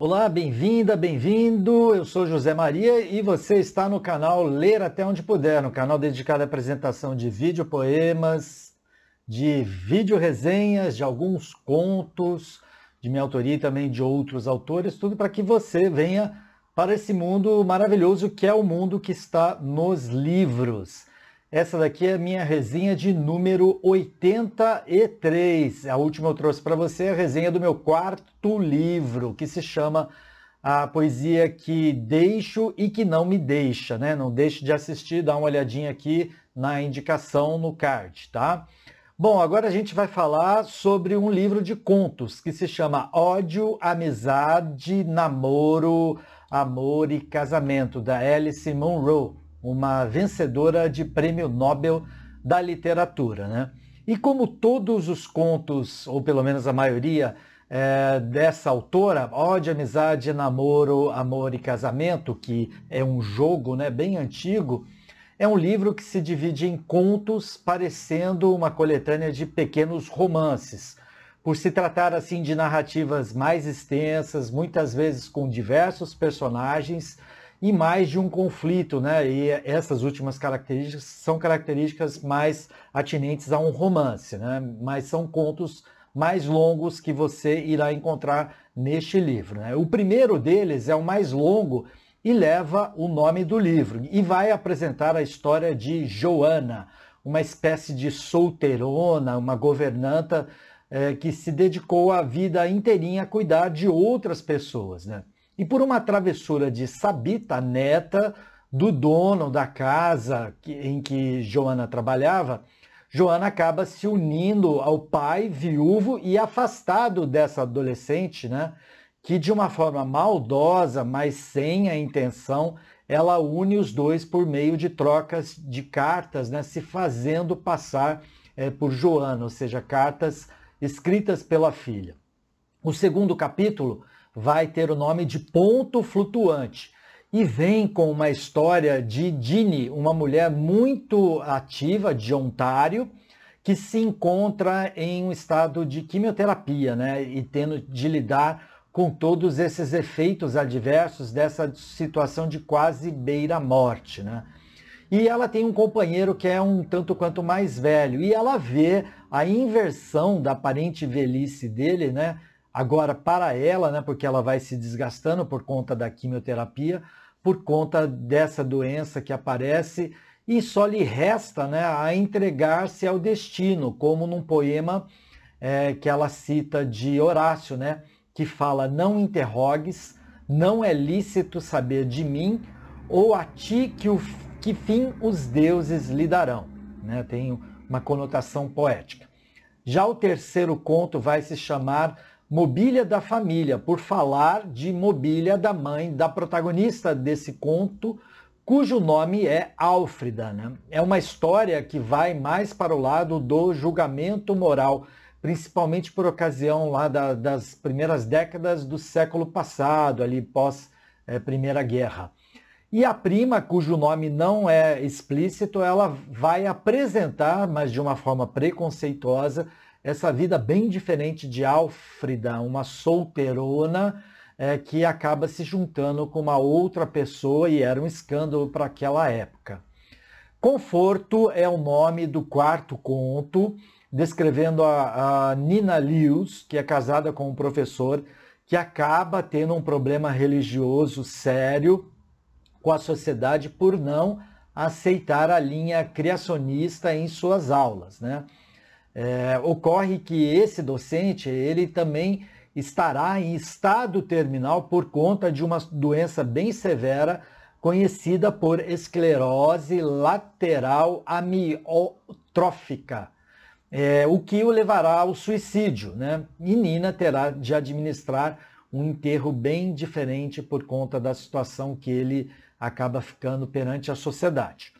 Olá, bem-vinda, bem-vindo. Eu sou José Maria e você está no canal Ler Até Onde Puder, no canal dedicado à apresentação de vídeo poemas, de vídeo resenhas, de alguns contos, de minha autoria e também de outros autores, tudo para que você venha para esse mundo maravilhoso que é o mundo que está nos livros. Essa daqui é a minha resenha de número 83. A última eu trouxe para você a resenha do meu quarto livro, que se chama A Poesia que Deixo e que Não Me Deixa, né? Não deixe de assistir, dá uma olhadinha aqui na indicação no card, tá? Bom, agora a gente vai falar sobre um livro de contos que se chama Ódio, Amizade, Namoro, Amor e Casamento, da Alice Munro uma vencedora de prêmio Nobel da literatura. Né? E como todos os contos, ou pelo menos a maioria, é, dessa autora, Ódio, Amizade, Namoro, Amor e Casamento, que é um jogo né, bem antigo, é um livro que se divide em contos, parecendo uma coletânea de pequenos romances. Por se tratar assim de narrativas mais extensas, muitas vezes com diversos personagens, e mais de um conflito, né? E essas últimas características são características mais atinentes a um romance, né? Mas são contos mais longos que você irá encontrar neste livro. Né? O primeiro deles é o mais longo e leva o nome do livro e vai apresentar a história de Joana, uma espécie de solteirona, uma governanta é, que se dedicou a vida inteirinha a cuidar de outras pessoas, né? E por uma travessura de Sabita, neta do dono da casa em que Joana trabalhava, Joana acaba se unindo ao pai viúvo e afastado dessa adolescente, né? Que de uma forma maldosa, mas sem a intenção, ela une os dois por meio de trocas de cartas, né? Se fazendo passar é, por Joana, ou seja, cartas escritas pela filha. O segundo capítulo vai ter o nome de Ponto Flutuante. E vem com uma história de Dini, uma mulher muito ativa de Ontário, que se encontra em um estado de quimioterapia, né, e tendo de lidar com todos esses efeitos adversos dessa situação de quase beira-morte, né? E ela tem um companheiro que é um tanto quanto mais velho, e ela vê a inversão da aparente velhice dele, né, Agora, para ela, né, porque ela vai se desgastando por conta da quimioterapia, por conta dessa doença que aparece, e só lhe resta né, a entregar-se ao destino, como num poema é, que ela cita de Horácio, né, que fala: Não interrogues, não é lícito saber de mim, ou a ti que, o, que fim os deuses lhe darão. Né, tem uma conotação poética. Já o terceiro conto vai se chamar Mobília da Família, por falar de mobília da mãe da protagonista desse conto, cujo nome é Álfrida. Né? É uma história que vai mais para o lado do julgamento moral, principalmente por ocasião lá da, das primeiras décadas do século passado, ali pós é, Primeira Guerra. E a prima, cujo nome não é explícito, ela vai apresentar, mas de uma forma preconceituosa, essa vida bem diferente de Álfrida, uma solteirona é, que acaba se juntando com uma outra pessoa e era um escândalo para aquela época. Conforto é o nome do quarto conto, descrevendo a, a Nina Lewis, que é casada com um professor que acaba tendo um problema religioso sério com a sociedade por não aceitar a linha criacionista em suas aulas, né? É, ocorre que esse docente ele também estará em estado terminal por conta de uma doença bem severa conhecida por esclerose lateral amiotrófica, é, o que o levará ao suicídio. Né? E Nina terá de administrar um enterro bem diferente por conta da situação que ele acaba ficando perante a sociedade.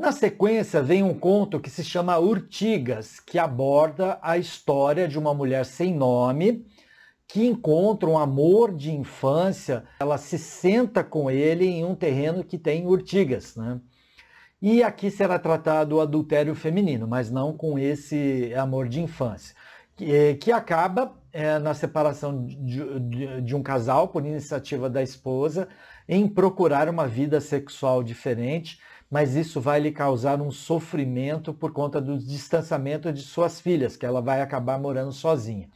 Na sequência vem um conto que se chama Urtigas, que aborda a história de uma mulher sem nome que encontra um amor de infância. Ela se senta com ele em um terreno que tem urtigas, né? E aqui será tratado o adultério feminino, mas não com esse amor de infância. que, que acaba é, na separação de, de, de um casal por iniciativa da esposa em procurar uma vida sexual diferente, mas isso vai lhe causar um sofrimento por conta do distanciamento de suas filhas, que ela vai acabar morando sozinha.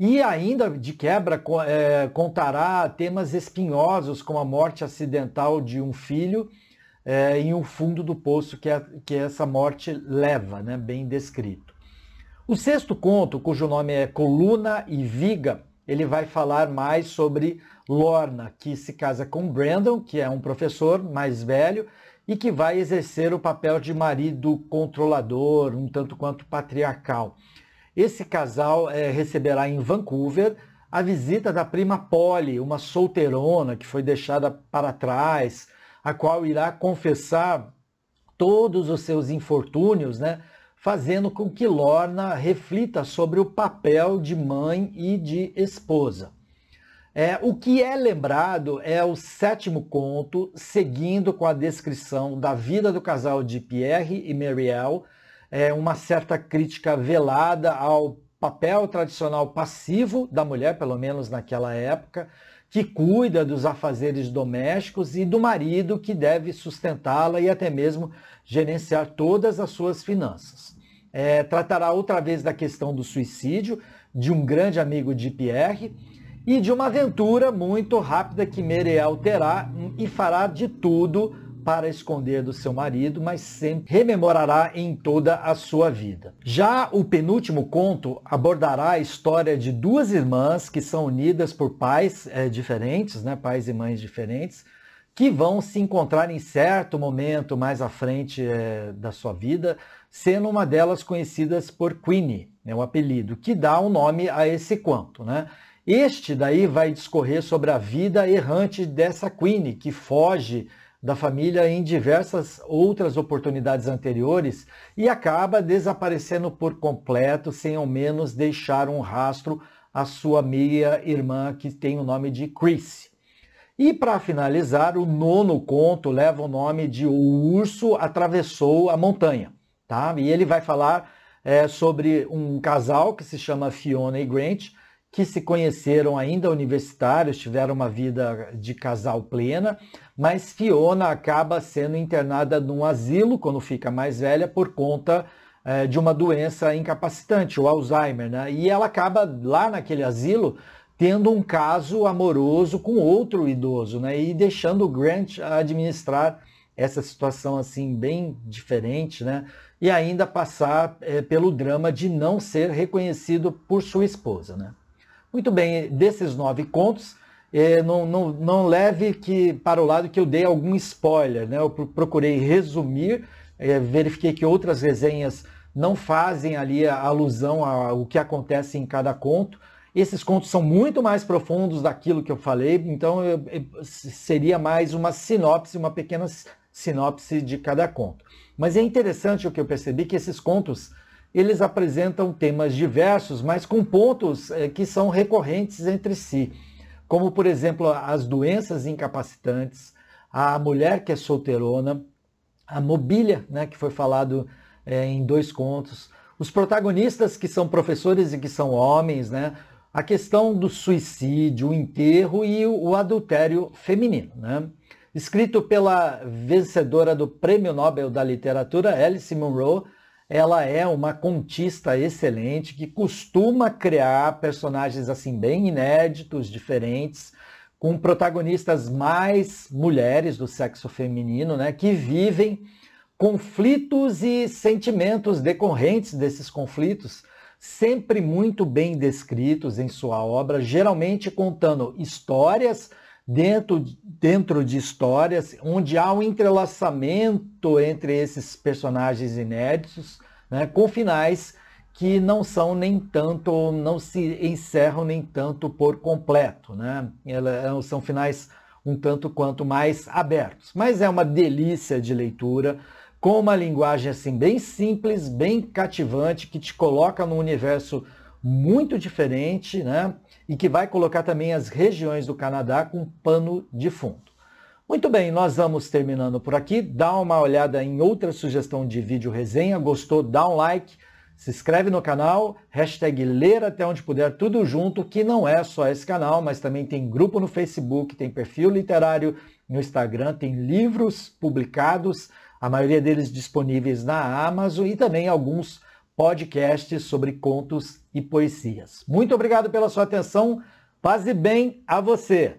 E ainda, de quebra, é, contará temas espinhosos, como a morte acidental de um filho é, em um fundo do poço que, a, que essa morte leva, né, bem descrito. O sexto conto, cujo nome é Coluna e Viga, ele vai falar mais sobre Lorna, que se casa com Brandon, que é um professor mais velho e que vai exercer o papel de marido controlador, um tanto quanto patriarcal. Esse casal é, receberá em Vancouver a visita da prima Polly, uma solteirona que foi deixada para trás, a qual irá confessar todos os seus infortúnios, né? fazendo com que Lorna reflita sobre o papel de mãe e de esposa. É, o que é lembrado é o sétimo conto, seguindo com a descrição da vida do casal de Pierre e Marielle, é, uma certa crítica velada ao papel tradicional passivo da mulher, pelo menos naquela época, que cuida dos afazeres domésticos e do marido que deve sustentá-la e até mesmo gerenciar todas as suas finanças. É, tratará outra vez da questão do suicídio de um grande amigo de Pierre e de uma aventura muito rápida que Meriel terá e fará de tudo para esconder do seu marido, mas sempre rememorará em toda a sua vida. Já o penúltimo conto abordará a história de duas irmãs que são unidas por pais é, diferentes, né, pais e mães diferentes, que vão se encontrar em certo momento mais à frente é, da sua vida, sendo uma delas conhecidas por Queenie, né, o apelido, que dá o um nome a esse conto. Né? Este daí vai discorrer sobre a vida errante dessa Queenie, que foge da família em diversas outras oportunidades anteriores e acaba desaparecendo por completo, sem ao menos deixar um rastro à sua meia-irmã, que tem o nome de Chris. E para finalizar, o nono conto leva o nome de O Urso Atravessou a Montanha. Tá? E ele vai falar é, sobre um casal que se chama Fiona e Grant, que se conheceram ainda universitários, tiveram uma vida de casal plena, mas Fiona acaba sendo internada num asilo quando fica mais velha por conta é, de uma doença incapacitante, o Alzheimer, né? E ela acaba lá naquele asilo tendo um caso amoroso com outro idoso, né? E deixando o Grant administrar essa situação assim bem diferente, né? e ainda passar é, pelo drama de não ser reconhecido por sua esposa. Né? Muito bem, desses nove contos, é, não, não, não leve que para o lado que eu dei algum spoiler. Né? Eu procurei resumir, é, verifiquei que outras resenhas não fazem ali alusão ao que acontece em cada conto. Esses contos são muito mais profundos daquilo que eu falei, então eu, eu, seria mais uma sinopse, uma pequena sinopse de cada conto. Mas é interessante o que eu percebi que esses contos eles apresentam temas diversos, mas com pontos é, que são recorrentes entre si, como por exemplo as doenças incapacitantes, a mulher que é solteirona, a mobília, né, que foi falado é, em dois contos, os protagonistas que são professores e que são homens, né, a questão do suicídio, o enterro e o adultério feminino. Né? Escrito pela vencedora do Prêmio Nobel da Literatura, Alice Munro, ela é uma contista excelente que costuma criar personagens assim bem inéditos, diferentes, com protagonistas mais mulheres do sexo feminino, né, que vivem conflitos e sentimentos decorrentes desses conflitos, sempre muito bem descritos em sua obra, geralmente contando histórias dentro, dentro de histórias onde há um entrelaçamento entre esses personagens inéditos, né, com finais que não são nem tanto, não se encerram nem tanto por completo. Né? São finais um tanto quanto mais abertos. Mas é uma delícia de leitura, com uma linguagem assim bem simples, bem cativante, que te coloca num universo muito diferente, né? E que vai colocar também as regiões do Canadá com pano de fundo. Muito bem, nós vamos terminando por aqui. Dá uma olhada em outra sugestão de vídeo resenha. Gostou? Dá um like. Se inscreve no canal, hashtag ler até onde puder, tudo junto, que não é só esse canal, mas também tem grupo no Facebook, tem perfil literário no Instagram, tem livros publicados, a maioria deles disponíveis na Amazon e também alguns podcasts sobre contos e poesias. Muito obrigado pela sua atenção. Paz e bem a você.